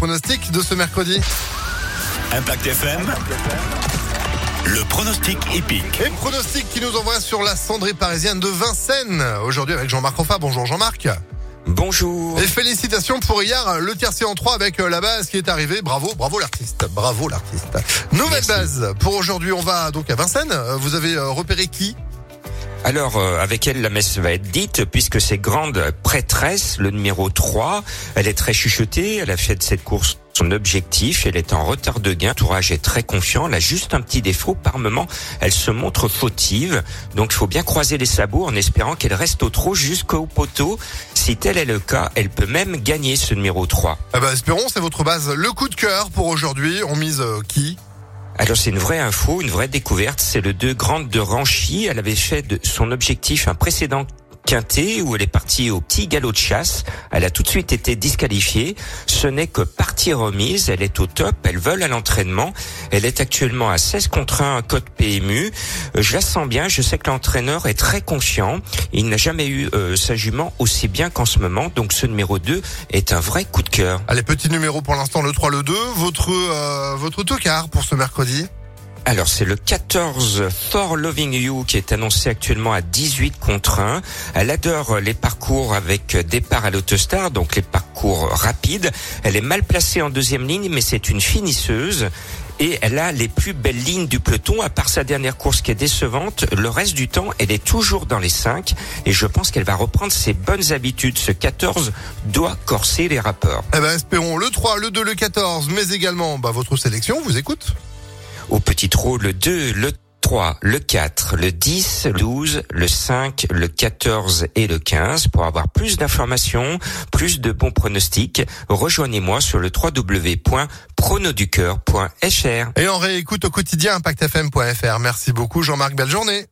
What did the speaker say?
pronostic de ce mercredi. Impact FM. Le pronostic épique. Et pronostic qui nous envoie sur la cendrée parisienne de Vincennes. Aujourd'hui avec Jean-Marc Roffa. Bonjour Jean-Marc. Bonjour. Et félicitations pour hier, le tiercé en 3 avec la base qui est arrivée. Bravo, bravo l'artiste. Bravo l'artiste. Nouvelle base pour aujourd'hui. On va donc à Vincennes. Vous avez repéré qui? Alors, euh, avec elle, la messe va être dite, puisque c'est grande prêtresse, le numéro 3. Elle est très chuchotée, elle a fait de cette course son objectif, elle est en retard de gain, l'entourage est très confiant, elle a juste un petit défaut, par moment, elle se montre fautive, donc il faut bien croiser les sabots en espérant qu'elle reste au trot jusqu'au poteau. Si tel est le cas, elle peut même gagner ce numéro 3. Eh ben, espérons, c'est votre base. Le coup de cœur pour aujourd'hui, on mise euh, qui? Alors c'est une vraie info, une vraie découverte. C'est le 2 Grande de Ranchy. Elle avait fait de son objectif un précédent quintet où elle est partie au petit galop de chasse. Elle a tout de suite été disqualifiée. Ce n'est que partie remise. Elle est au top. Elle vole à l'entraînement. Elle est actuellement à 16 contre 1 code PMU. Euh, je la sens bien. Je sais que l'entraîneur est très confiant. Il n'a jamais eu euh, sa jument aussi bien qu'en ce moment. Donc ce numéro 2 est un vrai coup de cœur. Allez, petit numéro pour l'instant, le 3, le 2. Votre, euh, votre tocard pour ce mercredi alors c'est le 14 For Loving You qui est annoncé actuellement à 18 contre 1. Elle adore les parcours avec départ à l'autostar, donc les parcours rapides. Elle est mal placée en deuxième ligne, mais c'est une finisseuse. Et elle a les plus belles lignes du peloton, à part sa dernière course qui est décevante. Le reste du temps, elle est toujours dans les 5. Et je pense qu'elle va reprendre ses bonnes habitudes. Ce 14 doit corser les rapports. Eh ben, espérons le 3, le 2, le 14, mais également bah, votre sélection. vous écoute au petit trot le 2, le 3, le 4, le 10, le 12, le 5, le 14 et le 15. Pour avoir plus d'informations, plus de bons pronostics, rejoignez-moi sur le www.pronoducœur.fr. Et on réécoute au quotidien impactfm.fr. Merci beaucoup Jean-Marc, belle journée.